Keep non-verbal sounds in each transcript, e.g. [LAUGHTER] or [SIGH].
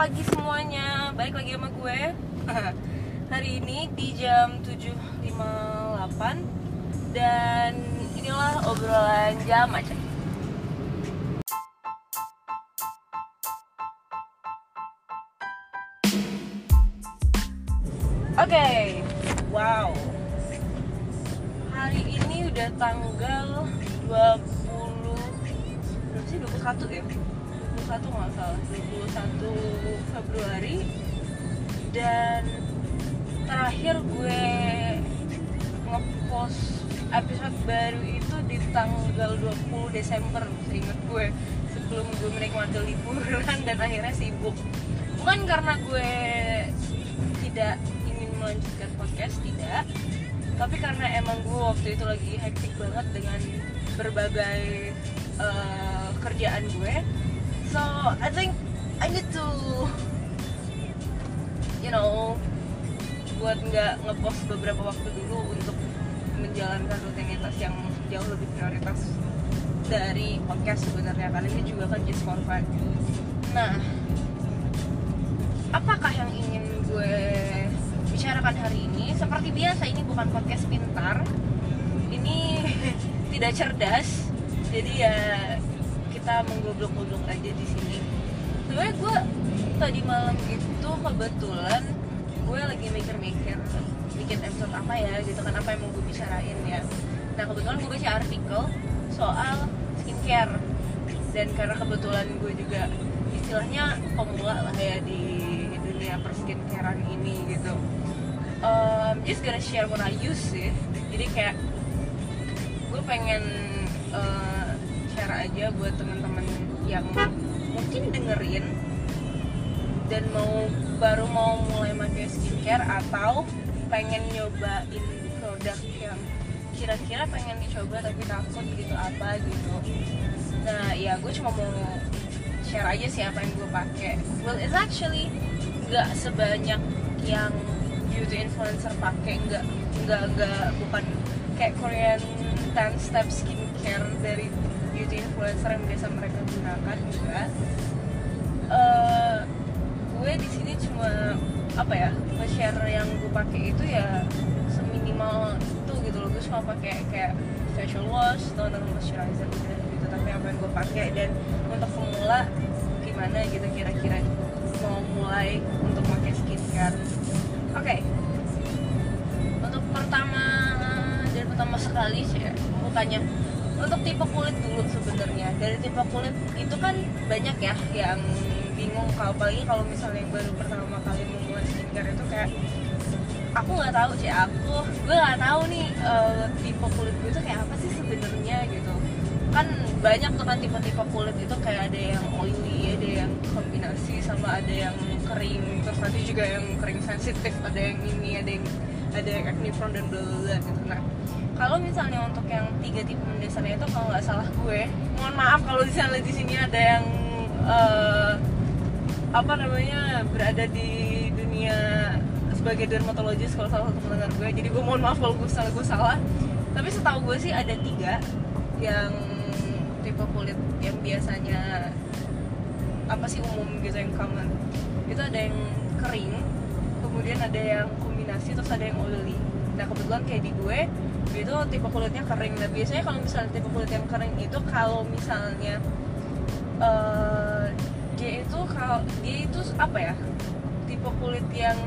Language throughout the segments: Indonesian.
pagi semuanya. Balik lagi sama gue. [LAUGHS] Hari ini di jam 7.58 Dan inilah obrolan jam aja. Oke, wow. Hari ini udah tanggal 20 Berapa sih? 21 ya? 21 nggak salah 21 Februari. Dan terakhir gue ngepost episode baru itu di tanggal 20 Desember seingat gue sebelum gue menikmati liburan dan akhirnya sibuk. Bukan karena gue tidak ingin melanjutkan podcast tidak. Tapi karena emang gue waktu itu lagi hektik banget dengan berbagai uh, kerjaan gue so I think I need to you know buat nggak ngepost beberapa waktu dulu untuk menjalankan rutinitas yang jauh lebih prioritas dari podcast sebenarnya. Karena ini juga kan just for fun. Nah apakah yang ingin gue bicarakan hari ini? Seperti biasa ini bukan podcast pintar. Ini [LAUGHS] tidak cerdas. Jadi ya kita menggoblok-goblok aja di sini. Sebenarnya gue tadi malam itu kebetulan gue lagi mikir-mikir bikin episode apa ya gitu kan apa yang mau gue bicarain ya. Nah kebetulan gue baca artikel soal skincare. Dan karena kebetulan gue juga istilahnya pemula lah ya di dunia perskincarean ini gitu. Um, just gonna share what I use sih. Jadi kayak gue pengen uh, aja buat teman-teman yang mungkin dengerin dan mau baru mau mulai pakai skincare atau pengen nyobain produk yang kira-kira pengen dicoba tapi takut gitu apa gitu. Nah ya gue cuma mau share aja sih apa yang gue pakai. Well it's actually nggak sebanyak yang beauty influencer pakai nggak nggak nggak bukan kayak Korean 10 step skincare dari beauty influencer yang biasa mereka gunakan juga. Uh, gue di sini cuma apa ya nge-share yang gue pakai itu ya seminimal itu gitu loh. Gue cuma pakai kayak facial wash toner moisturizer gitu, gitu tapi apa yang gue pakai dan untuk pemula gimana gitu kira-kira mau mulai untuk pakai skincare. Oke. Okay. untuk pertama dan pertama sekali sih ya bukannya untuk tipe kulit dulu sebenarnya. Dari tipe kulit itu kan banyak ya yang bingung. Kalau apalagi kalau misalnya baru pertama kali memulai skincare itu kayak aku nggak tahu sih aku gue nggak tahu nih uh, tipe kulit gue itu kayak apa sih sebenarnya gitu. Kan banyak tuh kan tipe-tipe kulit itu kayak ada yang oily ada yang kombinasi sama ada yang kering. Terus nanti juga yang kering sensitif ada yang ini ada yang ada yang acne prone dan bla gitu. Nah kalau misalnya untuk yang tiga tipe mendasarnya itu kalau nggak salah gue mohon maaf kalau misalnya di sini ada yang uh, apa namanya berada di dunia sebagai dermatologis kalau salah satu pendengar gue. Jadi gue mohon maaf kalau gue salah gue salah. Tapi setahu gue sih ada tiga yang tipe kulit yang biasanya apa sih umum gitu yang common. Itu ada yang kering kemudian ada yang kombinasi terus ada yang oily nah kebetulan kayak di gue itu tipe kulitnya kering. Nah biasanya kalau misalnya tipe kulit yang kering itu kalau misalnya uh, dia itu kalau dia itu apa ya? Tipe kulit yang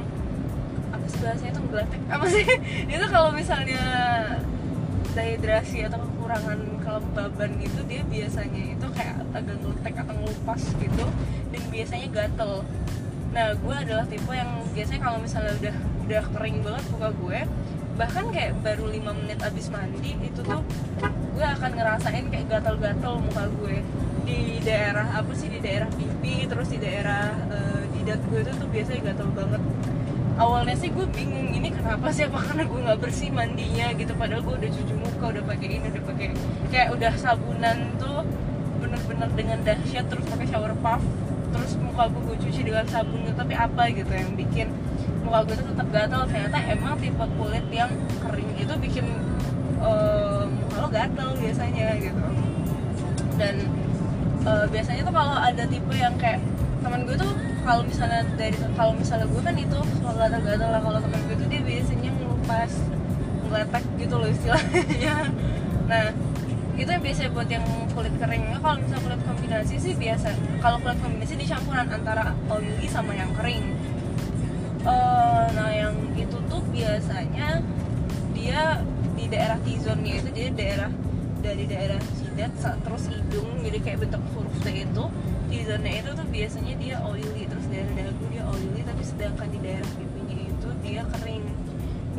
apa sih itu gelatek apa sih? [LAUGHS] Itu kalau misalnya dehidrasi atau kekurangan kelembaban gitu dia biasanya itu kayak agak ngeletek atau ngelupas gitu dan biasanya gatel. Nah gue adalah tipe yang biasanya kalau misalnya udah udah kering banget muka gue bahkan kayak baru 5 menit abis mandi itu tuh gue akan ngerasain kayak gatal-gatal muka gue. Di daerah apa sih di daerah pipi terus di daerah uh, jidat gue itu tuh biasanya gatal banget. Awalnya sih gue bingung ini kenapa sih? Apa karena gue nggak bersih mandinya gitu? Padahal gue udah cuci muka udah pakai ini udah pakai kayak udah sabunan tuh bener-bener dengan dahsyat terus pakai shower puff. Terus muka gue gue cuci dengan sabun tapi apa gitu yang bikin muka gue tuh tetap gatal ternyata emang tipe kulit yang kering itu bikin uh, muka lo gatal biasanya gitu. Dan uh, biasanya tuh kalau ada tipe yang kayak teman gue tuh kalau misalnya dari kalau misalnya gue kan itu kalau gatal-gatal lah. Kalau temen gue tuh dia biasanya ngelupas ngeletek gitu loh istilahnya. [LAUGHS] Nah itu yang biasa buat yang kulit kering. Ya, kalau misalnya kulit kombinasi sih biasa kalau kulit kombinasi dicampuran antara oily sama yang kering Eh, nah yang itu tuh biasanya dia di daerah T-zone-nya itu jadi daerah dari daerah jidat terus hidung jadi kayak bentuk huruf T itu. T-zone-nya itu tuh biasanya dia oily terus daerah dagu dia oily tapi sedangkan di daerah pipinya itu dia kering.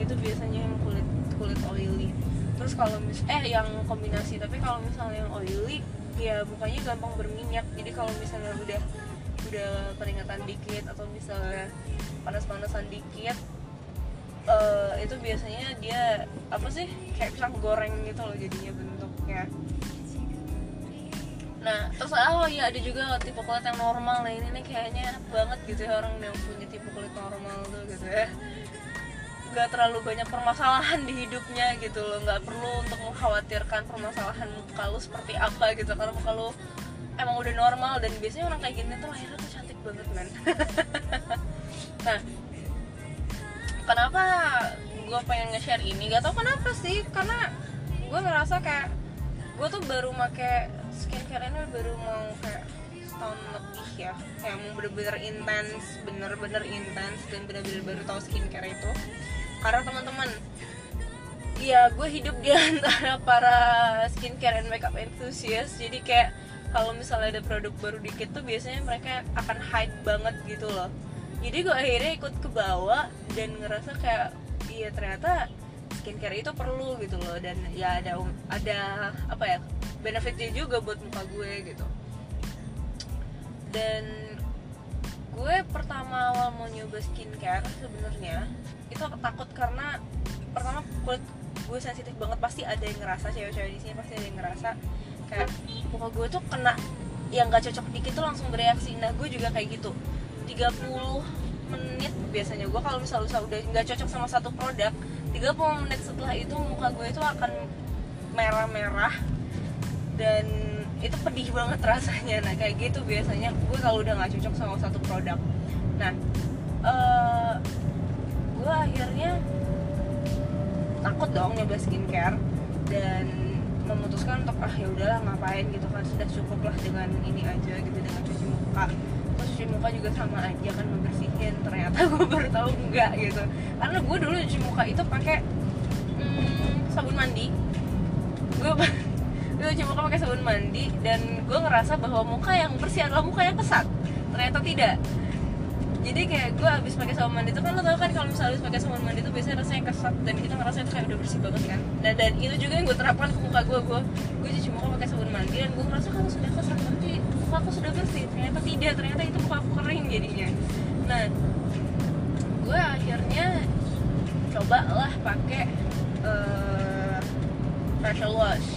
Itu biasanya yang kulit kulit oily. Terus kalau mis eh yang kombinasi tapi kalau misalnya yang oily ya mukanya gampang berminyak. Jadi kalau misalnya udah udah peringatan dikit atau misalnya panas-panasan dikit eh, itu biasanya dia apa sih kayak pisang goreng gitu loh jadinya bentuknya. Nah terus oh iya ada juga tipe kulit yang normal. Nah ini nih kayaknya enak banget gitu ya orang yang punya tipe kulit normal tuh gitu ya. Nggak terlalu banyak permasalahan di hidupnya gitu loh. Nggak perlu untuk mengkhawatirkan permasalahan muka lu seperti apa gitu. Karena muka lu emang udah normal dan biasanya orang kayak gini tuh lahirnya tuh cantik banget men. [LAUGHS] Nah kenapa gue pengen nge-share ini? Gak tau kenapa sih karena gue ngerasa kayak gue tuh baru make skincare ini baru mau kayak setahun lebih ya. Kayak mau bener-bener intens bener-bener intens dan bener-bener baru tahu skincare itu. Karena teman-teman Iya, gue hidup di [LAUGHS] antara para skincare and makeup enthusiast. Jadi kayak kalau misalnya ada produk baru dikit tuh biasanya mereka akan hype banget gitu loh. Jadi gue akhirnya ikut ke bawah dan ngerasa kayak iya ternyata skincare itu perlu gitu loh dan ya ada ada apa ya benefitnya juga buat muka gue gitu. Dan gue pertama awal mau nyoba skincare sebenarnya itu takut karena pertama kulit gue sensitif banget pasti ada yang ngerasa cewek-cewek di sini pasti ada yang ngerasa kayak muka gue tuh kena yang gak cocok dikit tuh langsung bereaksi. Nah gue juga kayak gitu. 30 menit biasanya gue kalau misalnya udah nggak cocok sama satu produk 30 menit setelah itu muka gue itu akan merah-merah dan itu pedih banget rasanya. Nah kayak gitu biasanya gue kalau udah nggak cocok sama satu produk. Nah eh, gue akhirnya takut dong nyoba skincare dan memutuskan untuk ah ya udahlah ngapain gitu kan. Sudah cukup lah dengan ini aja gitu dengan cuci muka. Terus cuci muka juga sama aja kan membersihin. Ternyata [LAUGHS] gue baru tahu enggak gitu. Karena gue dulu cuci muka itu pakai hmm, sabun mandi. Gue gue [LAUGHS] cuci muka pakai sabun mandi dan gue ngerasa bahwa muka yang bersih adalah muka yang kesat ternyata tidak jadi kayak gue abis pakai sabun mandi itu kan lo tau kan kalau misalnya abis pakai sabun mandi itu biasanya rasanya kesat dan kita ngerasa itu kayak udah bersih banget kan. Nah dan itu juga yang gue terapkan ke muka gue gue gue cuci muka pakai sabun mandi dan gue ngerasa kalau sudah kesat tapi muka aku sudah bersih. Ternyata tidak ternyata itu muka aku kering jadinya. Nah gue akhirnya coba lah pakai eh, facial wash.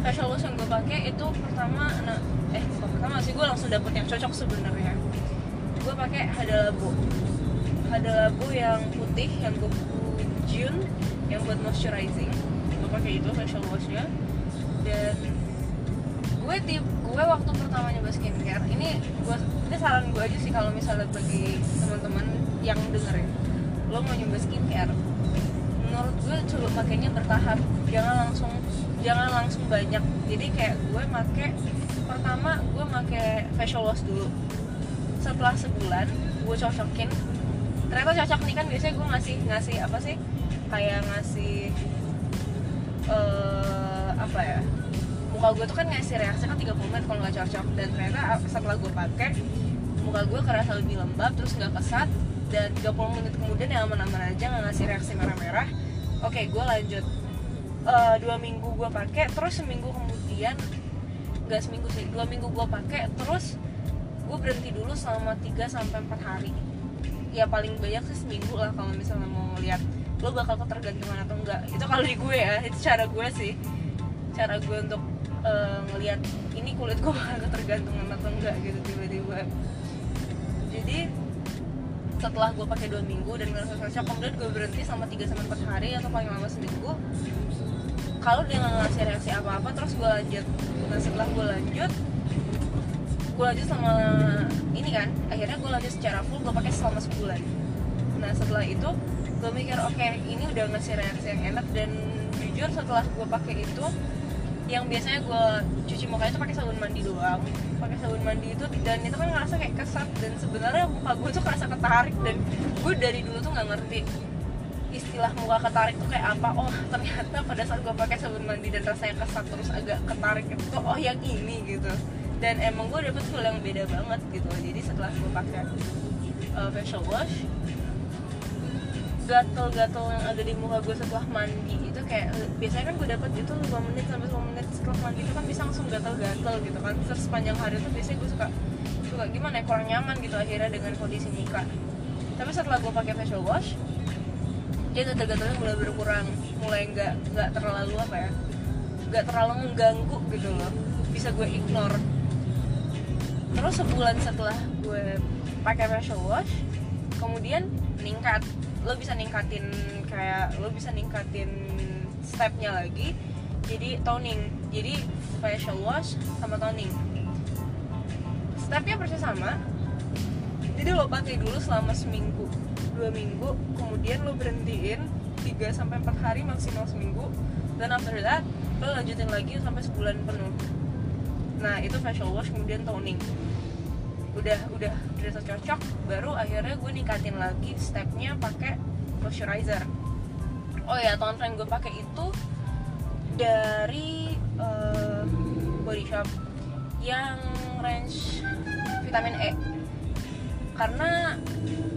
Facial wash yang gue pakai itu pertama nah, eh pertama sih gue langsung dapet yang cocok sebenarnya gue pakai hada labu. Yang putih yang gue June yang buat moisturizing. Gue pakai itu facial washnya. Dan gue tip gue waktu pertama nyoba skincare ini gue ini saran gue aja sih kalau misalnya bagi teman-teman yang dengerin lo mau nyoba skincare menurut gue coba pakainya bertahap jangan langsung jangan langsung banyak. Jadi kayak gue make pertama gue make facial wash dulu setelah sebulan gue cocokin. Ternyata cocok nih kan biasanya gue ngasih ngasih apa sih? Kayak ngasih eh apa ya? Muka gue tuh kan ngasih reaksi kan 30 menit kalau nggak cocok. Dan ternyata setelah gue pakai muka gue kerasa lebih lembab terus nggak kesat dan 30 menit kemudian yang aman-aman aja nggak ngasih reaksi merah-merah. Oke gue lanjut. Eh, dua minggu gue pakai terus seminggu kemudian nggak seminggu sih dua minggu gue pakai terus gue berhenti dulu selama 3 sampai empat hari. Ya paling banyak sih seminggu lah kalau misalnya mau lihat lo bakal ketergantungan atau enggak. Itu kalau di gue ya itu cara gue sih. Cara gue untuk eh, ngelihat ini kulit gue bakal ketergantungan atau enggak gitu tiba-tiba. Jadi setelah gue pakai dua minggu dan ngerasa cocok kemudian gue berhenti selama 3 sampai empat hari atau paling lama seminggu. Kalau dia nggak ngasih reaksi apa-apa terus gue lanjut. Nah setelah gue lanjut gue lanjut sama ini kan. Akhirnya gue lanjut secara full gue pakai selama sebulan. Nah setelah itu gue mikir oke ini udah ngasih reaksi yang enak. Dan jujur setelah gue pakai itu yang biasanya gue cuci muka itu pakai sabun mandi doang. Pakai sabun mandi itu dan itu kan ngerasa kayak kesat. Dan sebenarnya muka gue tuh kerasa ketarik. Dan gue dari dulu tuh nggak ngerti istilah muka ketarik tuh kayak apa. Oh ternyata pada saat gue pakai sabun mandi dan rasanya kesat terus agak ketarik itu oh yang ini gitu dan emang gue dapet feel yang beda banget gitu. Jadi setelah gue pakai uh, facial wash gatel-gatel yang ada di muka gue setelah mandi itu kayak biasanya kan gue dapat itu 5 menit sampai 10 menit setelah mandi itu kan bisa langsung gatel-gatel gitu kan. Terus sepanjang hari itu biasanya gue suka suka gimana ya kurang nyaman gitu akhirnya dengan kondisi muka. Tapi setelah gue pakai facial wash dia gatel-gatelnya mulai berkurang. Mulai nggak nggak terlalu apa ya nggak terlalu mengganggu gitu loh. Bisa gue ignore terus sebulan setelah gue pakai facial wash kemudian meningkat. Lo bisa ningkatin kayak lo bisa ningkatin stepnya lagi jadi toning. Jadi facial wash sama toning. Stepnya persis sama. Jadi lo pakai dulu selama seminggu dua minggu kemudian lo berhentiin 3 sampai 4 hari maksimal seminggu dan after that lo lanjutin lagi sampai sebulan penuh nah itu facial wash kemudian toning. Udah udah dirasa cocok baru akhirnya gue ningkatin lagi stepnya pakai moisturizer. Oh ya tahun yang gue pakai itu dari uh, body shop yang range vitamin E. Karena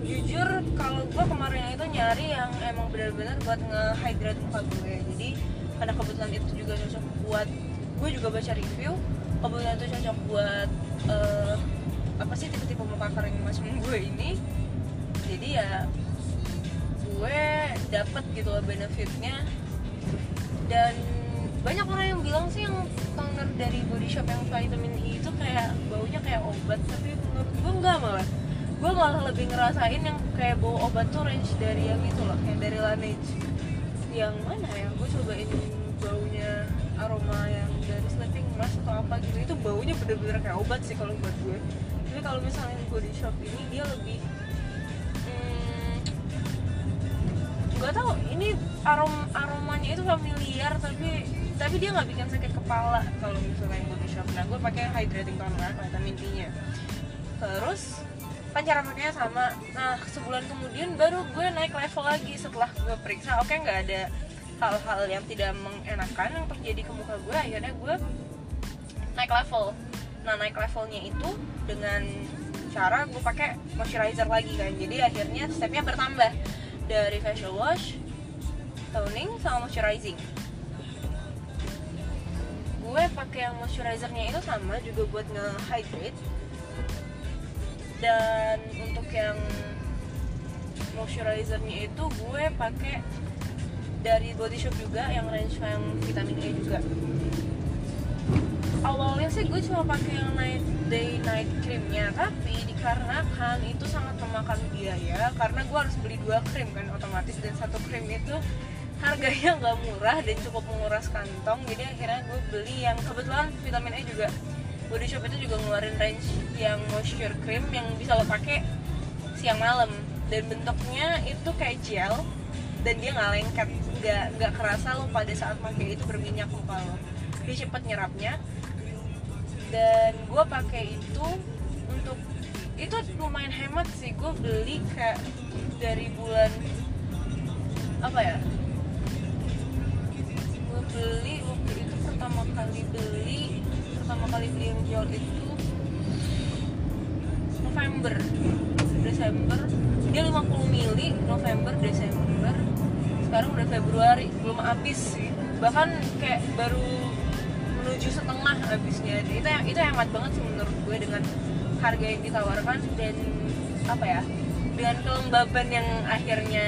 jujur kalau gue kemarin itu nyari yang emang benar-benar buat nge-hydrate muka gue jadi karena kebetulan itu juga cocok buat gue juga baca review kebetulan itu cocok buat uh, apa sih tipe-tipe muka kering macam gue ini? Jadi ya gue dapet gitu loh benefitnya. Dan banyak orang yang bilang sih yang toner dari body shop yang vitamin E itu kayak baunya kayak obat. Tapi menurut gue enggak malah. Gue malah lebih ngerasain yang kayak bau obat tuh range dari yang itu loh kayak dari Laneige. Yang mana ya? Gue cobain baunya aroma yang dari mask atau apa gitu itu baunya bener-bener kayak obat sih kalau buat gue. Tapi kalau misalnya body shop ini dia lebih hmm, nggak tahu ini arom aromanya itu familiar tapi tapi dia nggak bikin sakit kepala kalau misalnya yang body shop. Nah gue pakai hydrating toner vitamin D nya. Terus cara pakainya sama. Nah sebulan kemudian baru gue naik level lagi setelah gue periksa. Oke okay, nggak ada hal-hal yang tidak mengenakan yang terjadi ke muka gue. Akhirnya gue naik level. Nah naik levelnya itu dengan cara gue pakai moisturizer lagi kan. Jadi akhirnya stepnya bertambah. Dari facial wash toning sama moisturizing. Gue pakai yang moisturizernya itu sama juga buat nge-hydrate. Dan untuk yang moisturizernya itu gue pakai dari body shop juga yang range yang vitamin E juga awalnya sih gue cuma pakai yang night day night creamnya tapi dikarenakan itu sangat memakan biaya karena gue harus beli dua krim kan otomatis dan satu krim itu harganya [LAUGHS] nggak murah dan cukup menguras kantong jadi akhirnya gue beli yang kebetulan vitamin E juga. Body shop itu juga ngeluarin range yang moisture cream yang bisa lo pakai siang malam. Dan bentuknya itu kayak gel dan dia nggak lengket. Nggak nggak kerasa lo pada saat pakai itu berminyak muka lo. Dia cepet nyerapnya dan gue pakai itu untuk itu lumayan hemat sih. Gue beli kayak dari bulan apa ya? Gue beli waktu itu pertama kali beli pertama kali beli yang gel itu November Desember. Dia 50 mili November Desember. Sekarang udah Februari belum habis sih. Bahkan kayak baru menuju setengah habisnya. Itu itu hemat banget sih menurut gue dengan harga yang ditawarkan dan apa ya dengan kelembaban yang akhirnya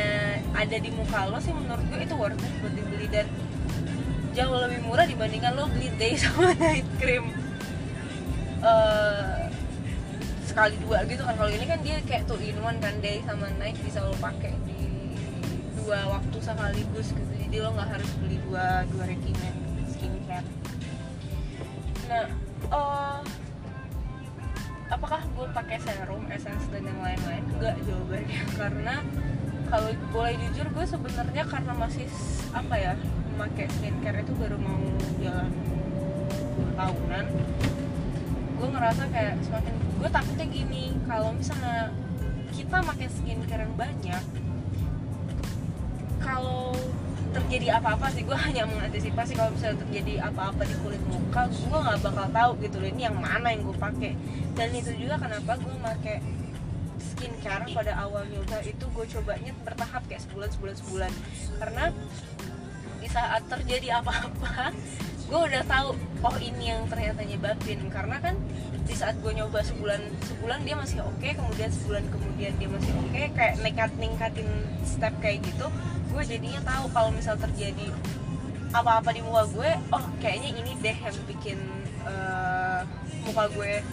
ada di muka lo sih menurut gue itu worth it buat dibeli dan jauh lebih murah dibandingkan lo beli day [LAUGHS] sama night cream. Uh, sekali dua gitu kan. Kalau ini kan dia kayak two in one kan day sama night bisa lo pakai di dua waktu sekaligus gitu. Jadi lo nggak harus beli dua dua skincare uh, pakai serum essence dan yang lain-lain? Enggak jawabannya [LAUGHS] karena kalau boleh jujur gue sebenarnya karena masih apa ya memakai skincare itu baru mau jalan tahunan gue ngerasa kayak semakin gue takutnya gini kalau misalnya kita pakai skincare yang banyak kalau terjadi apa-apa sih gue [LAUGHS] hanya mengantisipasi kalau misalnya terjadi apa-apa di kulit muka gue nggak bakal tahu gitu loh ini yang mana yang gue pakai. Dan itu juga kenapa gue pakai skincare pada awal yoga itu gue cobanya bertahap kayak sebulan sebulan sebulan. Karena di saat terjadi apa-apa [LAUGHS] gue udah tahu oh ini yang ternyata nyebabin. Karena kan di saat gue nyoba sebulan sebulan dia masih oke okay, kemudian sebulan kemudian dia masih oke okay, kayak nekat ningkatin step kayak gitu gue jadinya tahu kalau misal terjadi apa-apa di muka gue oh kayaknya ini deh yang bikin uh, muka gue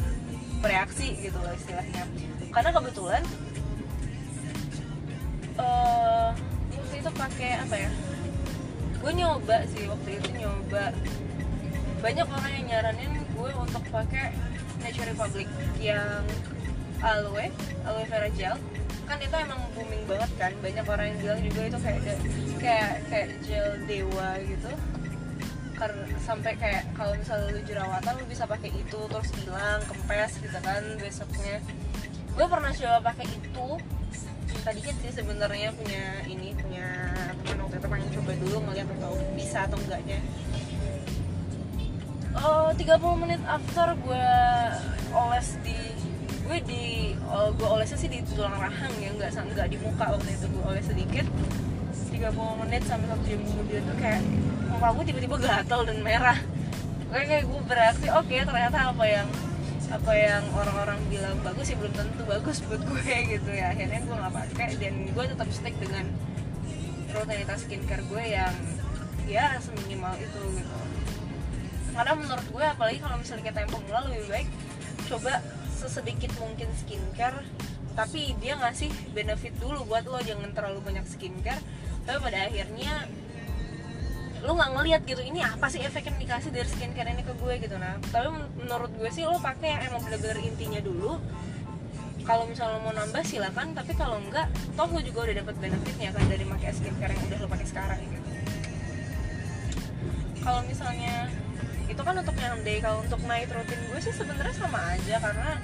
bereaksi gitu loh istilahnya. Karena kebetulan uh, waktu itu pakai apa ya? Gue nyoba sih waktu itu nyoba. Banyak orang yang nyaranin gue untuk pakai Nature Republic yang aloe aloe vera gel kan itu emang booming banget kan. Banyak orang yang bilang juga itu kayak kayak kayak gel dewa gitu. Sampai kayak kalau misalnya lu jerawatan lu bisa pakai itu terus hilang kempes gitu kan besoknya. Gue pernah coba pakai itu. Tadinya sih sebenarnya punya ini punya teman waktu itu pengen coba dulu ngeliat atau bisa atau enggaknya. Oh 30 menit after gue oles di gue di oh, gue olesnya sih di tulang rahang ya nggak nggak di muka waktu itu gue oles sedikit. 30 menit sampai satu jam kemudian tuh kayak muka gue tiba-tiba gatal dan merah. Kayak kayak gue bereaksi oke okay, ternyata apa yang apa yang orang-orang bilang bagus sih belum tentu bagus buat gue [LAUGHS] gitu ya. Akhirnya gue nggak pakai dan gue tetap stick dengan rutinitas skincare gue yang ya seminimal itu gitu. Karena menurut gue apalagi kalau misalnya kita yang pemula lebih baik coba sesedikit mungkin skincare tapi dia ngasih benefit dulu buat lo jangan terlalu banyak skincare. Tapi pada akhirnya lu nggak ngelihat gitu ini apa sih efek yang dikasih dari skincare ini ke gue? gitu. Nah tapi menurut gue sih lo pakai yang emang bener-bener intinya dulu. Kalau misalnya lo mau nambah silakan tapi kalau enggak toh lo juga udah dapat benefitnya kan dari pakai skincare yang udah lo pakai sekarang gitu. Kalau misalnya itu kan untuk yang day kalau untuk night routine gue sih sebenarnya sama aja karena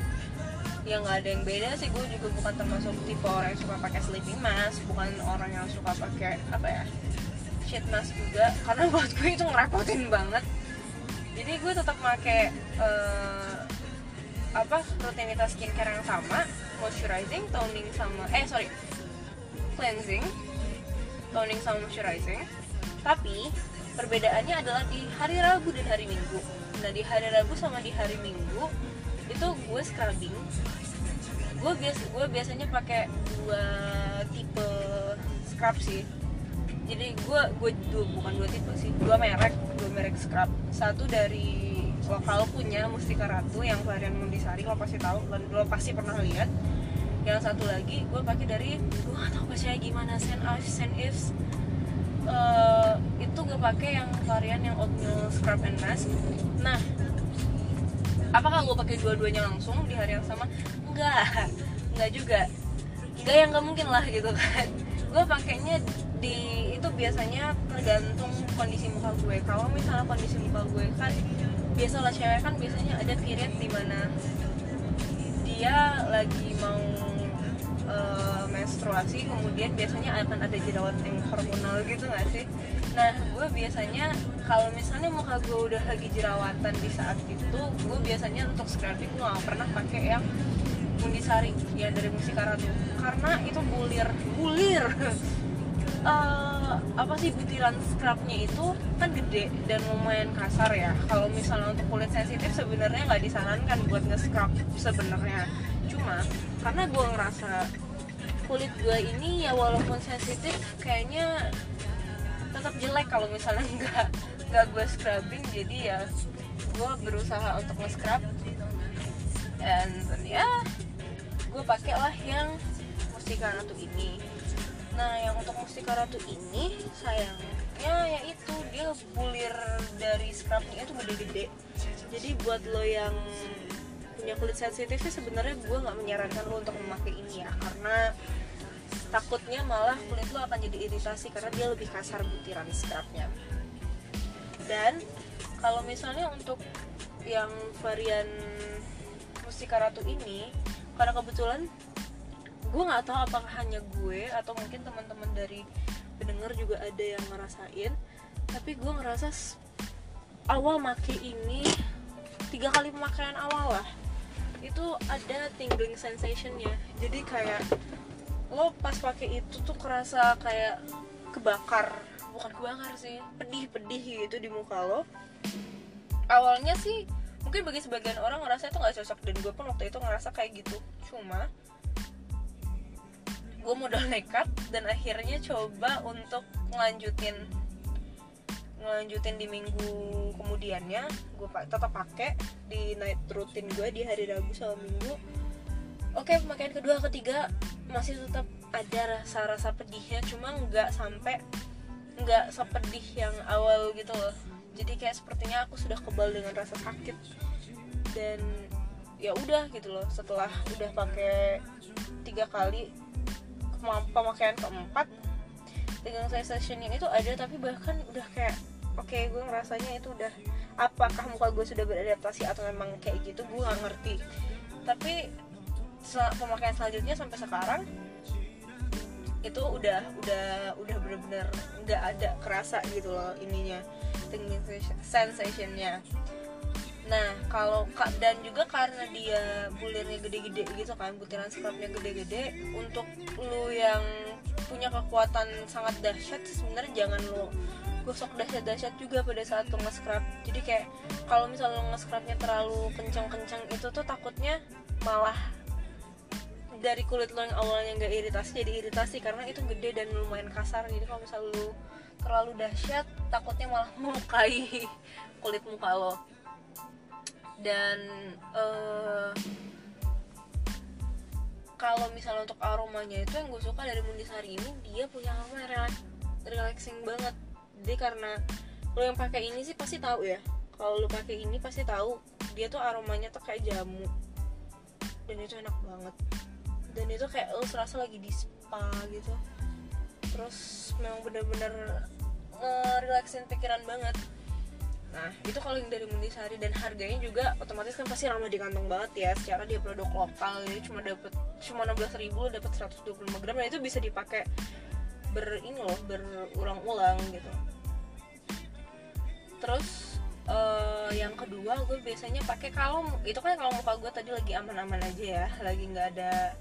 ya nggak ada yang beda sih. Gue juga bukan termasuk tipe orang yang suka pakai sleeping mask bukan orang yang suka pakai apa ya sheet mask juga. Karena [LAUGHS] buat gue itu ngerepotin banget. Jadi gue tetap pakai uh, apa rutinitas skincare yang sama. Moisturizing toning sama eh sorry cleansing toning sama moisturizing. Tapi perbedaannya adalah di hari Rabu dan hari Minggu. Nah di hari Rabu sama di hari Minggu itu gue scrubbing. Gue biasa gue biasanya pakai dua tipe scrub sih. Jadi gue gue dua bukan dua tipe sih dua merek dua merek scrub. Satu dari lokal punya Mustika Ratu yang varian Mundisari lo pasti tahu lo pasti pernah lihat. Yang satu lagi gue pakai dari gue gak tau gimana Saint Ives Saint Ives uh, itu gue pakai yang varian yang oatmeal scrub and mask. Nah apakah gue pakai dua-duanya langsung di hari yang sama? Enggak. Enggak juga. Enggak yang nggak mungkin lah gitu kan. Gue pakainya di itu biasanya tergantung kondisi muka gue. Kalau misalnya kondisi muka gue kan biasalah cewek kan biasanya ada period di mana dia lagi mau uh, menstruasi kemudian biasanya akan ada jerawat yang hormonal gitu gak sih nah gue biasanya kalau misalnya muka gue udah lagi jerawatan di saat itu gue biasanya untuk scrubbing gue gak pernah pakai yang Mundisari ya dari Mustika Ratu karena itu bulir bulir. Uh, [LAUGHS] apa sih butiran scrubnya itu? Kan gede dan lumayan kasar ya. Kalau misalnya untuk kulit sensitif sebenarnya nggak disarankan buat nge-scrub sebenarnya. Cuma karena gue ngerasa kulit gue ini ya walaupun sensitif kayaknya tetap jelek kalau misalnya [LAUGHS] nggak nggak gue scrubbing jadi ya gue berusaha untuk nge-scrub. Dan ya gue pakai lah yang mustika ratu ini. Nah yang untuk mustika ratu ini sayangnya ya itu dia bulir dari scrubnya itu gede-gede jadi buat lo yang punya kulit sensitif sih sebenarnya gue nggak menyarankan lo untuk memakai ini ya karena takutnya malah kulit lo akan jadi iritasi karena dia lebih kasar butiran scrubnya. Dan kalau misalnya untuk yang varian mustika ratu ini karena kebetulan gue nggak tahu apakah hanya gue atau mungkin teman-teman dari pendengar juga ada yang ngerasain tapi gue ngerasa awal make ini tiga kali pemakaian awal lah. Itu ada tingling sensationnya. Jadi kayak lo pas pakai itu tuh kerasa kayak kebakar. Bukan kebakar sih pedih-pedih gitu di muka lo. Awalnya sih mungkin bagi sebagian orang ngerasa itu nggak cocok dan gue pun waktu itu ngerasa kayak gitu. Cuma gue modal nekat dan akhirnya coba untuk ngelanjutin ngelanjutin di minggu kemudiannya gue tetap pakai di night routine gue di hari Rabu sama Minggu oke pemakaian kedua ketiga masih tetap ada rasa-rasa pedihnya cuma nggak sampai nggak sepedih yang awal gitu loh. Jadi kayak sepertinya aku sudah kebal dengan rasa sakit. Dan ya udah gitu loh setelah udah pakai tiga kali pemakaian keempat dengan sessionnya itu ada tapi bahkan udah kayak oke okay, gue ngerasanya itu udah apakah muka gue sudah beradaptasi atau memang kayak gitu gue nggak ngerti. Tapi pemakaian selanjutnya sampai sekarang itu udah udah udah bener-bener nggak ada kerasa gitu loh ininya tingling sensationnya. Nah kalau dan juga karena dia bulirnya gede-gede gitu kan butiran scrubnya gede-gede untuk lu yang punya kekuatan sangat dahsyat sebenarnya jangan lu gosok dahsyat-dahsyat juga pada saat lu nge-scrub. Jadi kayak kalau misalnya lu nge-scrubnya terlalu kencang-kencang itu tuh takutnya malah dari kulit lo yang awalnya nggak iritasi jadi iritasi karena itu gede dan lumayan kasar. Jadi kalau misal lu terlalu dahsyat takutnya malah [LAUGHS] melukai kulit muka lo. Dan uh, kalau misalnya untuk aromanya itu yang gue suka dari Mundisari ini dia punya aroma relax, relaxing banget. Jadi karena lo yang pakai ini sih pasti tahu ya. Kalau lo pakai ini pasti tahu dia tuh aromanya tuh kayak jamu. Dan itu enak banget dan itu kayak lo serasa lagi di spa gitu. Terus memang bener-bener nge-relaxin pikiran banget. Nah itu kalau yang dari Mundisari dan harganya juga otomatis kan pasti ramah di kantong banget ya. Secara dia produk lokal jadi cuma dapat cuma 16 ribu dapat 125 gram. Dan itu bisa dipakai ber ini loh berulang-ulang gitu. Terus uh, yang kedua gue biasanya pakai kalau itu kan kalau muka gue tadi lagi aman-aman aja ya. Lagi nggak ada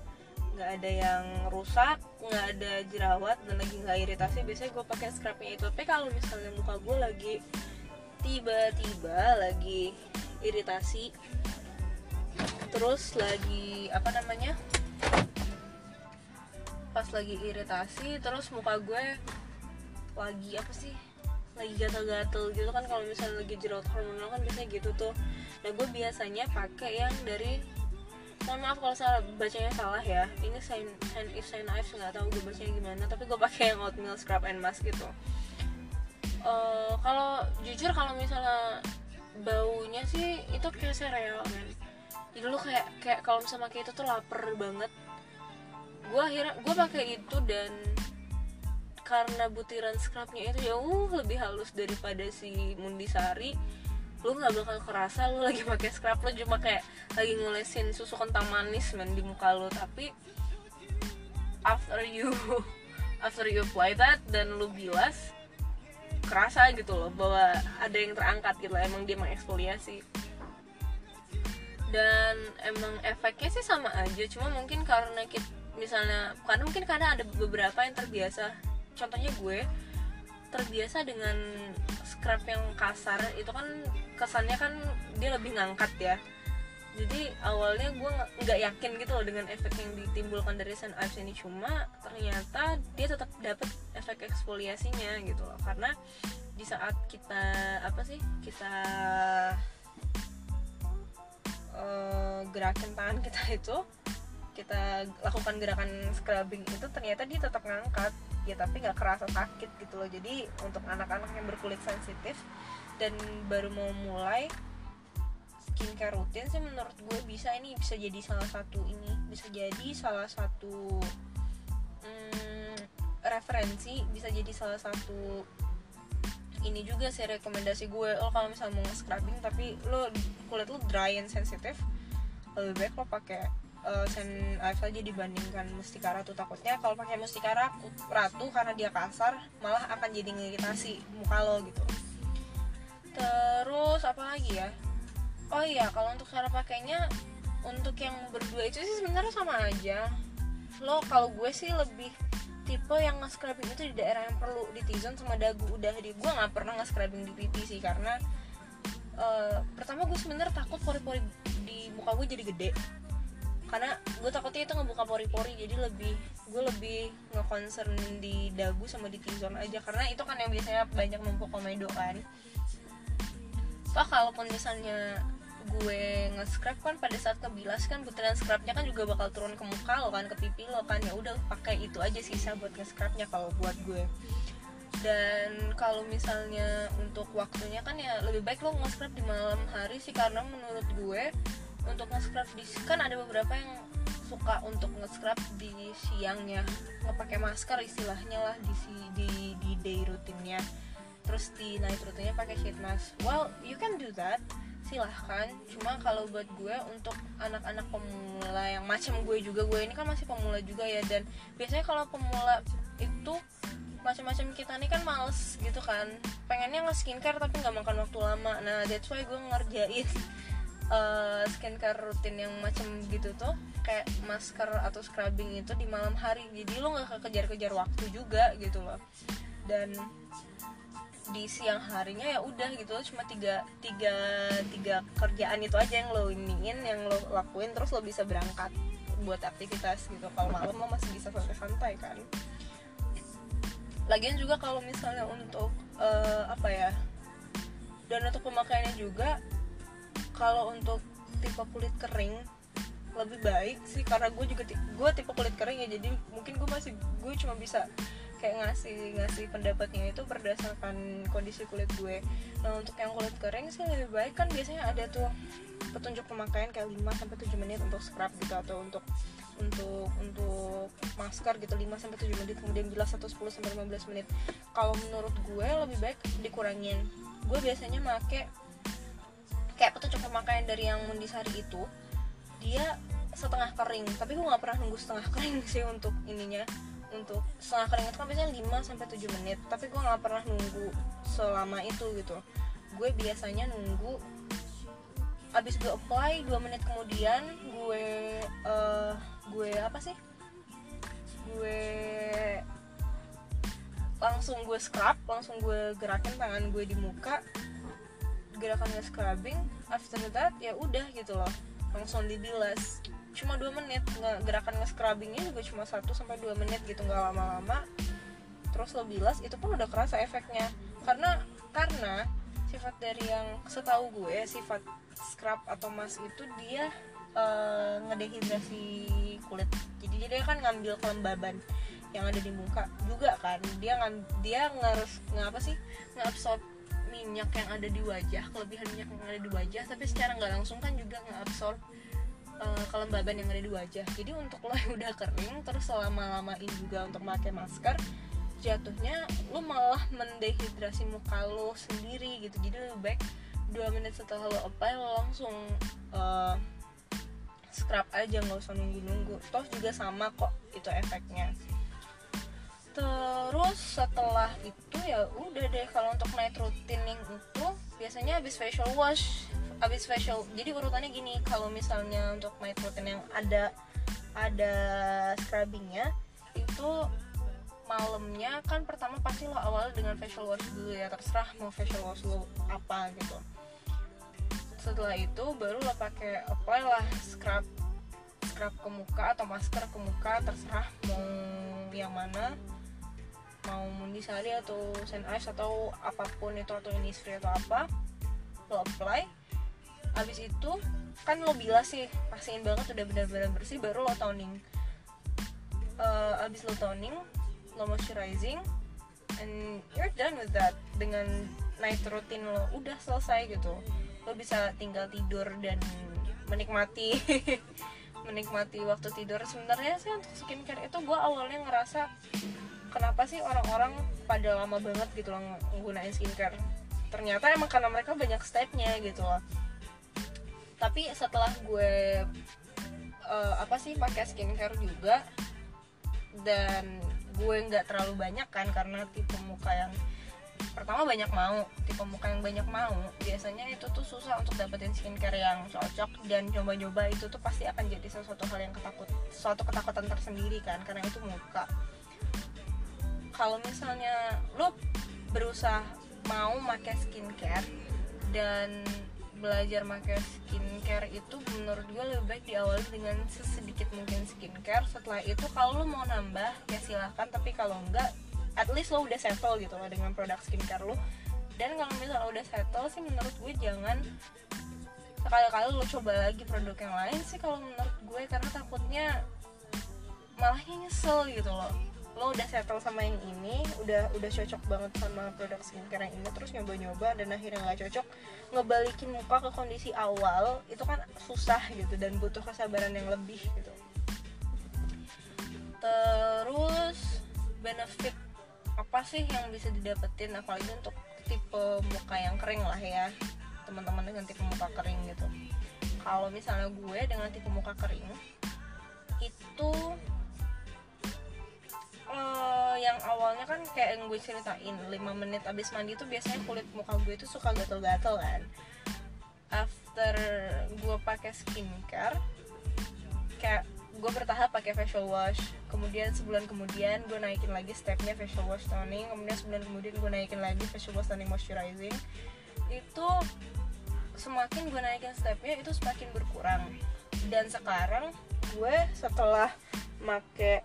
nggak ada yang rusak nggak ada jerawat dan lagi nggak iritasi biasanya gue pakai scrubnya itu. Tapi kalau misalnya muka gue lagi tiba-tiba lagi iritasi terus lagi apa namanya pas lagi iritasi terus muka gue lagi apa sih lagi gatal-gatal gitu kan kalau misalnya lagi jerawat hormonal kan biasanya gitu tuh. Nah gue biasanya pakai yang dari mohon maaf kalau salah bacanya salah ya. Ini sign sign if sign if nggak tahu gue bacanya gimana tapi gue pakai yang oatmeal scrub and mask gitu. Uh, kalau jujur kalau misalnya baunya sih itu kayak sereal men. Jadi lu kayak kayak kalau misalnya pakai itu tuh lapar banget. Gue akhirnya gue pakai itu dan karena butiran scrubnya itu jauh lebih halus daripada si Mundisari lu nggak bakal kerasa lu lagi pakai scrub lu cuma kayak lagi ngolesin susu kentang manis men di muka lu. Tapi after you [LAUGHS] after you apply that dan lu bilas kerasa gitu loh bahwa ada yang terangkat gitu loh, emang dia mengeksfoliasi. Dan emang efeknya sih sama aja cuma mungkin karena kita misalnya karena mungkin karena ada beberapa yang terbiasa. Contohnya gue terbiasa dengan scrub yang kasar itu kan kesannya kan dia lebih ngangkat ya. Jadi awalnya gue nggak yakin gitu loh dengan efek yang ditimbulkan dari sun ice ini. Cuma ternyata dia tetap dapat efek eksfoliasinya gitu loh. Karena di saat kita apa sih kita uh, gerakin tangan kita itu kita lakukan gerakan scrubbing itu ternyata dia tetap ngangkat ya tapi nggak kerasa sakit gitu loh. Jadi untuk anak-anak yang berkulit sensitif dan baru mau mulai skincare rutin sih menurut gue bisa ini bisa jadi salah satu ini bisa jadi salah satu hmm, referensi bisa jadi salah satu ini juga sih rekomendasi gue. Lo kalau misalnya mau scrubbing tapi lo kulit lo dry and sensitive lebih baik lo pakai Sen Ive aja dibandingkan mustika ratu takutnya. Kalau pakai mustika ratu karena dia kasar malah akan jadi ngiritasi muka lo gitu. Terus apa lagi ya? Oh iya kalau untuk cara pakainya untuk yang berdua itu sih sebenarnya sama aja. Lo kalau gue sih lebih tipe yang nge-scrubbing itu di daerah yang perlu di T-zone sama dagu udah. Di gue nggak pernah nge-scrubbing di pipi sih karena uh, pertama gue sebenarnya takut pori-pori di muka gue jadi gede karena gue takutnya itu ngebuka pori-pori jadi lebih gue lebih nge-concern di dagu sama di T-zone aja. Karena itu kan yang biasanya banyak numpuk komedo kan. Toh kalaupun misalnya gue nge-scrub kan pada saat kebilas kan butiran scrubnya kan juga bakal turun ke muka lo kan ke pipi lo kan. Ya udah pakai itu aja sisa buat nge-scrubnya kalau buat gue. Dan kalau misalnya untuk waktunya kan ya lebih baik lo nge-scrub di malam hari sih karena menurut gue untuk nge-scrub di kan ada beberapa yang suka untuk nge-scrub di siangnya. Nggak pakai masker istilahnya lah di di di day rutinnya. Terus di night rutinnya pakai sheet mask. Well you can do that. Silahkan. Cuma kalau buat gue untuk anak-anak pemula yang macam gue juga gue ini kan masih pemula juga ya dan biasanya kalau pemula itu macam-macam kita nih kan males gitu kan. Pengennya nge skincare tapi nggak makan waktu lama. Nah that's why gue ngerjain uh, skincare rutin yang macam gitu tuh kayak masker atau scrubbing itu di malam hari. Jadi lo nggak kejar-kejar waktu juga gitu loh. Dan di siang harinya ya udah gitu cuma tiga tiga tiga kerjaan itu aja yang lo iniin yang lo lakuin terus lo bisa berangkat buat aktivitas gitu. Kalau malam lo masih bisa santai-santai kan. Lagian juga kalau misalnya untuk uh, apa ya dan untuk pemakaiannya juga kalau untuk tipe kulit kering lebih baik sih karena gue juga gue tipe kulit kering ya jadi mungkin gue masih gue cuma bisa kayak ngasih ngasih pendapatnya itu berdasarkan kondisi kulit gue. Nah untuk yang kulit kering sih lebih baik kan biasanya ada tuh petunjuk pemakaian kayak 5 sampai 7 menit untuk scrub gitu atau untuk untuk untuk masker gitu 5 sampai 7 menit kemudian bilas atau 10 sampai 15 menit. Kalau menurut gue lebih baik dikurangin. Gue biasanya make kayak petunjuk pemakaian dari yang Mundisari itu dia setengah kering. Tapi gue nggak pernah nunggu setengah [LAUGHS] kering sih untuk ininya. Untuk setengah kering itu kan biasanya 5 sampai 7 menit. Tapi gue nggak pernah nunggu selama itu gitu. Gue biasanya nunggu abis gue apply 2 menit kemudian gue uh, gue apa sih? Gue langsung gue scrub langsung gue gerakin tangan gue di muka gerakannya scrubbing after that ya udah gitu loh. Langsung dibilas cuma dua menit. Nggak gerakan nge-scrubbingnya juga cuma 1 sampai dua menit gitu nggak lama-lama. Terus lo bilas itu pun udah kerasa efeknya. Karena karena sifat dari yang setahu gue sifat scrub atau mask itu dia uh, ngedehidrasi kulit. Jadi dia kan ngambil kelembaban yang ada di muka juga kan. Dia ngan dia ngerus ngapa sih? Ngabsorb minyak yang ada di wajah kelebihan minyak yang ada di wajah tapi secara nggak langsung kan juga ngabsorb uh, kelembaban yang ada di wajah. Jadi untuk lo yang udah kering terus selama lamain juga untuk pakai masker jatuhnya lo malah mendehidrasi muka lo sendiri gitu. Jadi lebih baik dua menit setelah lo apply lo langsung uh, scrub aja nggak usah nunggu-nunggu. Toh juga sama kok itu efeknya terus setelah itu ya udah deh kalau untuk night routine itu biasanya habis facial wash abis facial jadi urutannya gini kalau misalnya untuk night routine yang ada ada scrubbingnya itu malamnya kan pertama pasti lo awal dengan facial wash dulu ya terserah mau facial wash lo apa gitu. Setelah itu baru lo pakai apply lah scrub scrub ke muka atau masker ke muka terserah mau yang mana mau Mundisari atau Sen Ice atau apa pun itu atau Innisfree atau apa lo apply. Habis itu kan lo bilas sih pastiin banget udah benar-benar bersih baru lo toning. Uh, abis lo toning lo moisturizing and you're done with that. Dengan night routine lo udah selesai gitu. Lo bisa tinggal tidur dan menikmati [LAUGHS] menikmati waktu tidur. Sebenarnya sih untuk skincare itu gue awalnya ngerasa kenapa sih orang-orang pada lama banget gitu loh nggunain skincare? Ternyata emang karena mereka banyak stepnya gitu loh. Tapi setelah gue uh, apa sih pakai skincare juga dan gue nggak terlalu banyak kan karena tipe muka yang pertama banyak mau tipe muka yang banyak mau biasanya itu tuh susah untuk dapetin skincare yang cocok dan coba-coba itu tuh pasti akan jadi sesuatu hal yang ketakut suatu ketakutan tersendiri kan karena itu muka kalau misalnya lo berusaha mau pakai skincare dan belajar pakai skincare itu menurut gue lebih baik diawali dengan sesedikit mungkin skincare. Setelah itu kalau lo mau nambah ya silahkan tapi kalau enggak at least lo udah settle gitu loh dengan produk skincare lo. Dan kalau misalnya udah settle sih menurut gue jangan sekali-kali lo coba lagi produk yang lain sih kalau menurut gue. Karena takutnya malahnya nyesel gitu loh lo udah settle sama yang ini udah udah cocok banget sama produk skincare yang ini terus nyoba-nyoba dan akhirnya nggak cocok ngebalikin muka ke kondisi awal itu kan susah gitu dan butuh kesabaran yang lebih gitu. Terus benefit apa sih yang bisa didapetin? Apalagi untuk tipe muka yang kering lah ya teman-teman dengan tipe muka kering gitu. Kalau misalnya gue dengan tipe muka kering itu uh, yang awalnya kan kayak yang gue ceritain 5 menit abis mandi tuh biasanya kulit muka gue itu suka gatel-gatel kan. After gue pakai skincare kayak gue bertahap pakai facial wash. Kemudian sebulan kemudian gue naikin lagi stepnya facial wash toning. Kemudian sebulan kemudian gue naikin lagi facial wash toning moisturizing. Itu semakin gue naikin stepnya itu semakin berkurang. Dan sekarang gue setelah make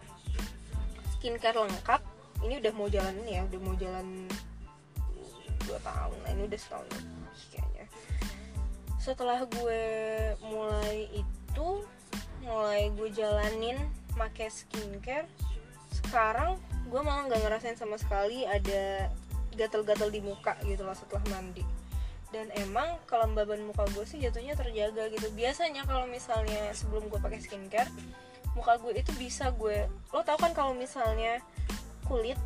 skincare lengkap ini udah mau jalan ya udah mau jalan dua tahun nah ini udah setahun kayaknya. Setelah gue mulai itu mulai gue jalanin make skincare sekarang gue malah nggak ngerasain sama sekali ada gatal-gatal di muka gitu loh setelah mandi. Dan emang kelembaban muka gue sih jatuhnya terjaga gitu. Biasanya kalau misalnya sebelum gue pakai skincare muka gue itu bisa gue lo tau kan kalau misalnya kulit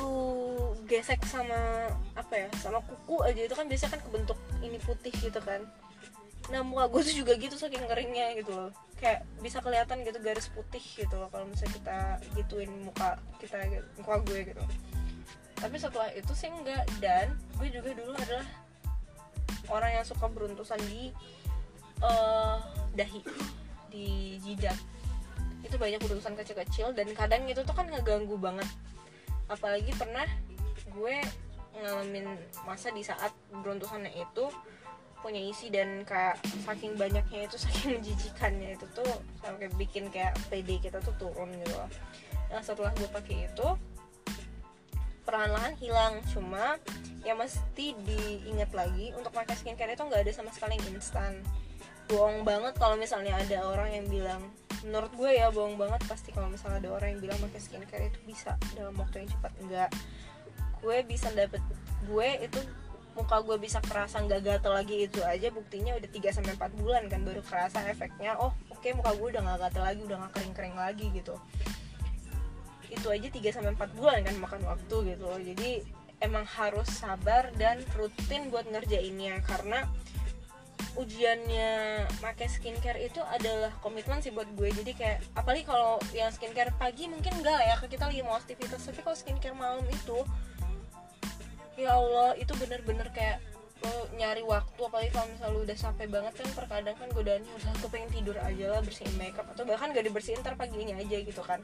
lu gesek sama apa ya sama kuku aja itu kan biasanya kan kebentuk ini putih gitu kan. Nah muka gue tuh juga gitu saking keringnya gitu loh. Kayak bisa kelihatan gitu garis putih gitu loh kalau misalnya kita gituin muka kita muka gue gitu. Tapi setelah itu sih enggak dan gue juga dulu adalah orang yang suka beruntusan di uh, dahi di jidat itu banyak beruntusan kecil-kecil dan kadang itu tuh kan ngeganggu banget. Apalagi pernah gue ngalamin masa di saat beruntusannya itu punya isi dan kayak saking banyaknya itu [LAUGHS] saking menjijikannya itu tuh sampai bikin kayak PD kita tuh turun gitu loh. Nah setelah gue pakai itu perlahan-lahan hilang. Cuma ya mesti diingat lagi untuk pakai skincare itu nggak ada sama sekali instan bohong banget kalau misalnya ada orang yang bilang menurut gue ya bohong banget pasti kalau misalnya ada orang yang bilang pakai skincare itu bisa dalam waktu yang cepat. Enggak. Gue bisa dapet gue itu muka gue bisa kerasa nggak gatel lagi itu aja buktinya udah 3 sampai empat bulan kan baru kerasa efeknya. Oh oke okay, muka gue udah nggak gatel lagi udah nggak kering-kering lagi gitu. Itu aja 3 sampai empat bulan kan makan waktu gitu loh. Jadi emang harus sabar dan rutin buat ngerjainnya karena ujiannya pakai skincare itu adalah komitmen sih buat gue. Jadi kayak apalagi kalau yang skincare pagi mungkin enggak ya kita lagi mau aktivitas tapi kalau skincare malam itu ya Allah itu bener-bener kayak lo nyari waktu. Apalagi kalau misalnya udah sampai banget kan terkadang kan godaannya udah aku pengen tidur aja lah bersihin makeup atau bahkan gak dibersihin ntar paginya aja gitu kan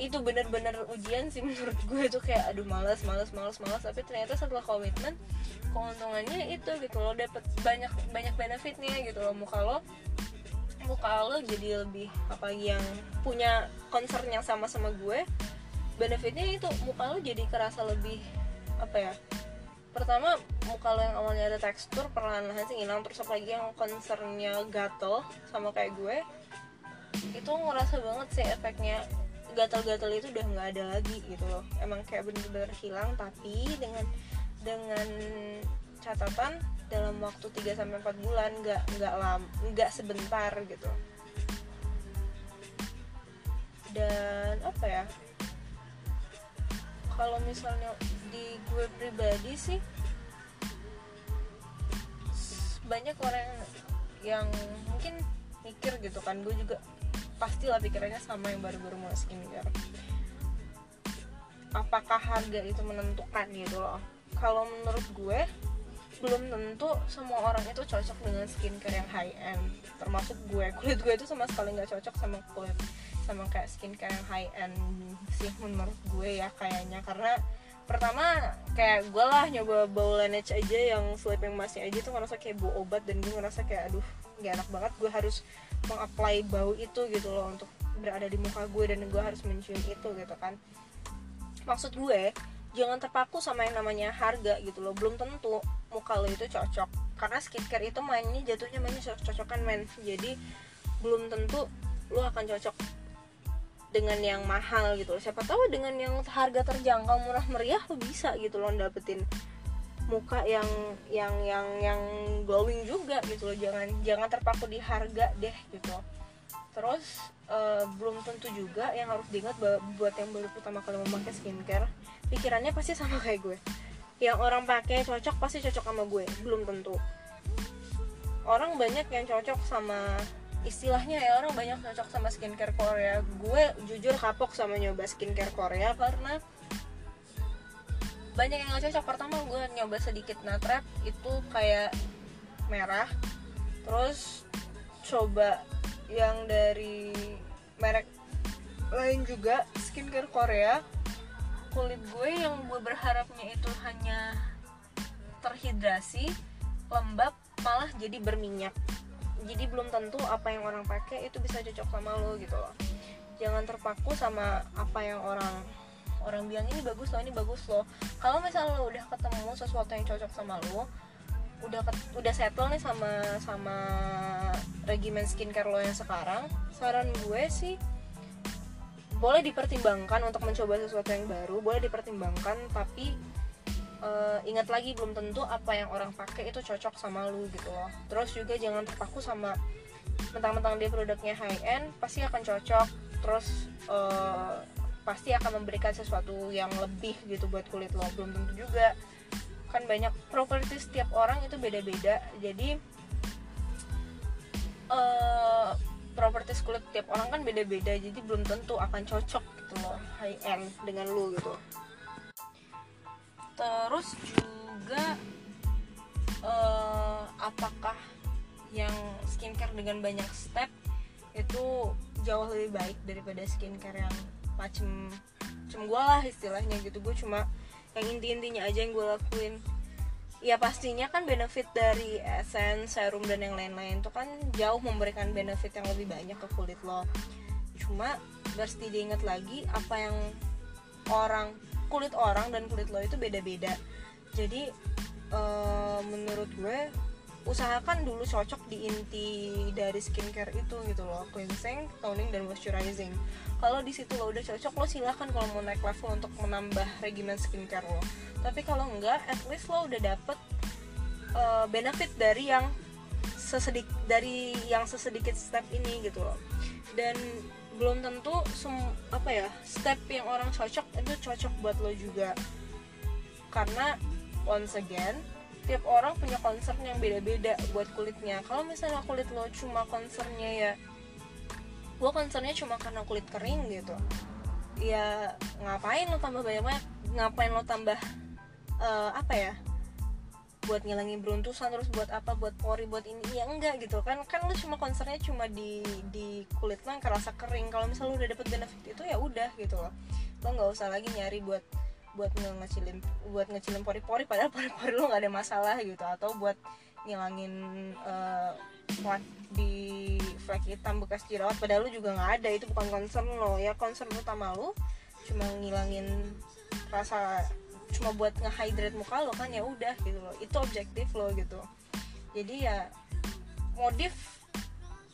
itu bener-bener ujian sih [LAUGHS] menurut gue. Itu kayak aduh malas malas malas malas tapi ternyata setelah komitmen keuntungannya itu gitu lo dapet banyak banyak benefitnya gitu loh. Muka lo muka lo jadi lebih apa yang punya concern yang sama sama gue benefitnya itu muka lo jadi kerasa lebih apa ya pertama muka lo yang awalnya ada tekstur perlahan-lahan sih hilang terus apalagi yang concernnya gatel sama kayak gue itu ngerasa banget sih efeknya gatal-gatal itu udah nggak ada lagi gitu loh. Emang kayak bener-bener hilang tapi dengan dengan catatan dalam waktu 3 sampai 4 bulan nggak nggak lam nggak sebentar gitu. Dan apa ya? Kalau misalnya di gue pribadi sih banyak orang yang mungkin mikir gitu kan. Gue juga pastilah pikirannya sama yang baru-baru mulai skincare. Apakah harga itu menentukan gitu loh. Kalau menurut gue belum tentu semua orang itu cocok dengan skincare yang high end termasuk gue. Kulit gue itu sama sekali nggak cocok sama kulit sama kayak skincare yang high end sih menurut gue ya kayaknya. Karena pertama kayak gue lah nyoba bau Laneige aja yang sleeping masknya aja tuh ngerasa kayak bau obat dan gue ngerasa kayak aduh gak enak banget. Gue harus mengapply bau itu gitu loh untuk berada di muka gue dan gue harus mencium itu gitu kan. Maksud gue jangan terpaku sama yang namanya harga gitu loh. Belum tentu muka lo itu cocok. Karena skincare itu mainnya jatuhnya mainnya cocok-cocokan men. Jadi belum tentu lo akan cocok dengan yang mahal gitu loh. Siapa tahu dengan yang harga terjangkau murah meriah lo bisa gitu loh dapetin muka yang yang yang yang glowing juga gitu loh. Jangan jangan terpaku di harga deh gitu. Terus uh, belum tentu juga yang harus diingat buat yang baru pertama kali memakai skincare pikirannya pasti sama kayak gue. Yang orang pakai cocok pasti cocok sama gue belum tentu. Orang banyak yang cocok sama istilahnya ya orang banyak cocok sama skincare Korea. Gue jujur kapok sama nyoba skincare Korea karena banyak yang gak cocok. Pertama gue nyoba sedikit natrap itu kayak merah. Terus coba yang dari merek lain juga skincare Korea. Kulit gue yang gue berharapnya itu hanya terhidrasi lembab malah jadi berminyak. Jadi belum tentu apa yang orang pakai itu bisa cocok sama lo gitu loh. Jangan terpaku sama apa yang orang orang bilang ini bagus loh ini bagus loh. Kalau misalnya lo udah ketemu sesuatu yang cocok sama lo udah udah settle nih sama sama regimen skincare lo yang sekarang saran gue sih boleh dipertimbangkan untuk mencoba sesuatu yang baru boleh dipertimbangkan tapi uh, ingat lagi belum tentu apa yang orang pakai itu cocok sama lu gitu loh. Terus juga jangan terpaku sama mentang-mentang dia produknya high end pasti akan cocok. Terus uh, pasti akan memberikan sesuatu yang lebih gitu buat kulit lo. Belum tentu juga. Kan banyak properti setiap orang itu beda-beda. Jadi uh, properti kulit tiap orang kan beda-beda. Jadi belum tentu akan cocok gitu loh high end dengan lu gitu. Terus juga uh, apakah yang skincare dengan banyak step itu jauh lebih baik daripada skincare yang macem macem gue lah istilahnya gitu gue cuma yang inti-intinya aja yang gue lakuin ya pastinya kan benefit dari essence, serum dan yang lain-lain itu kan jauh memberikan benefit yang lebih banyak ke kulit lo. Cuma mesti diingat lagi apa yang orang kulit orang dan kulit lo itu beda-beda. Jadi uh, menurut gue usahakan dulu cocok di inti dari skincare itu gitu loh cleansing, toning dan moisturizing. Kalau di situ lo udah cocok lo silahkan kalau mau naik level untuk menambah regimen skincare lo. Tapi kalau enggak, at least lo udah dapet uh, benefit dari yang sesedik dari yang sesedikit step ini gitu loh. Dan belum tentu sem apa ya step yang orang cocok itu cocok buat lo juga karena once again tiap orang punya concern yang beda-beda buat kulitnya. Kalau misalnya kulit lo cuma concernnya ya gue concernnya cuma karena kulit kering gitu ya ngapain lo tambah banyak-banyak ngapain lo tambah uh, apa ya buat ngilangin beruntusan terus buat apa buat pori buat ini ya enggak gitu. Kan kan lu cuma concernnya cuma di di kulit lo yang kerasa kering. Kalau misalnya lu udah dapet benefit itu ya udah gitu loh. Lo nggak usah lagi nyari buat buat ngecilin buat ngecilin pori-pori padahal pori-pori lo nggak ada masalah gitu. Atau buat ngilangin uh, flek di flek hitam bekas jerawat padahal lu juga nggak ada. Itu bukan concern lo. Ya concern utama lu cuma ngilangin rasa cuma buat ngehydrate muka lo kan ya udah gitu loh. Itu objektif lo gitu. Jadi ya modif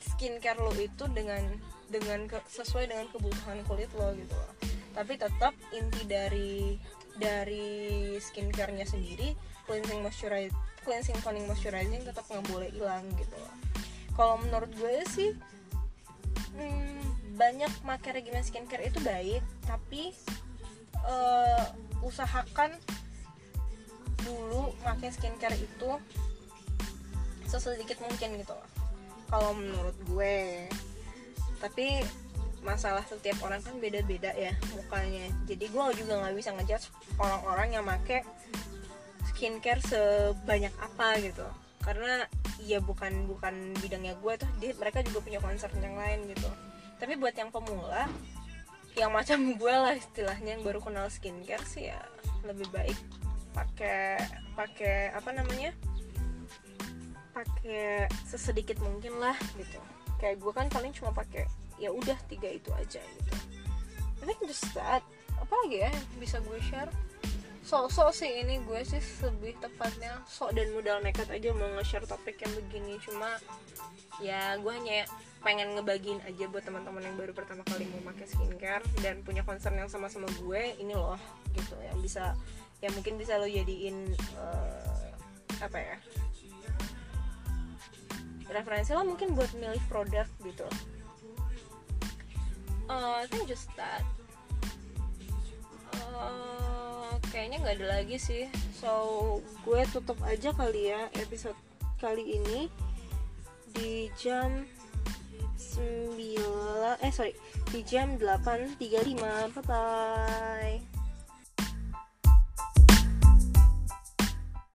skincare lo itu dengan dengan ke, sesuai dengan kebutuhan kulit lo gitu loh tapi tetap inti dari dari skincarenya sendiri cleansing moisturize cleansing toning moisturizing tetap nggak boleh hilang gitu loh. Kalau menurut gue sih hmm, banyak pakai regimen skincare itu baik tapi uh, usahakan dulu pakai skincare itu sesedikit mungkin gitu loh. Kalau menurut gue. Tapi masalah setiap orang kan beda-beda ya mukanya. Jadi gue juga nggak bisa ngejudge orang-orang yang make skincare sebanyak apa gitu. Karena ya bukan bukan bidangnya gue tuh dia, mereka juga punya concern yang lain gitu. Tapi buat yang pemula yang macam [LAUGHS] gue lah istilahnya yang baru kenal skincare sih ya lebih baik pakai pakai apa namanya? Pakai sesedikit mungkin lah gitu. Kayak gue kan paling cuma pakai ya udah tiga itu aja gitu. I think just that. Apa lagi ya bisa gue share? Sok-sok sih ini gue sih lebih tepatnya sok dan modal nekat aja mau nge-share topik yang begini. Cuma ya gue hanya pengen ngebagiin aja buat teman-teman yang baru pertama kali mau pakai skincare dan punya concern yang sama-sama gue ini loh gitu. Yang bisa yang mungkin bisa lo jadiin uh, apa ya referensi lo mungkin buat milih produk gitu uh, I think just that uh, kayaknya nggak ada lagi sih. So gue tutup aja kali ya episode kali ini di jam 9 eh sorry di jam 8.35 bye bye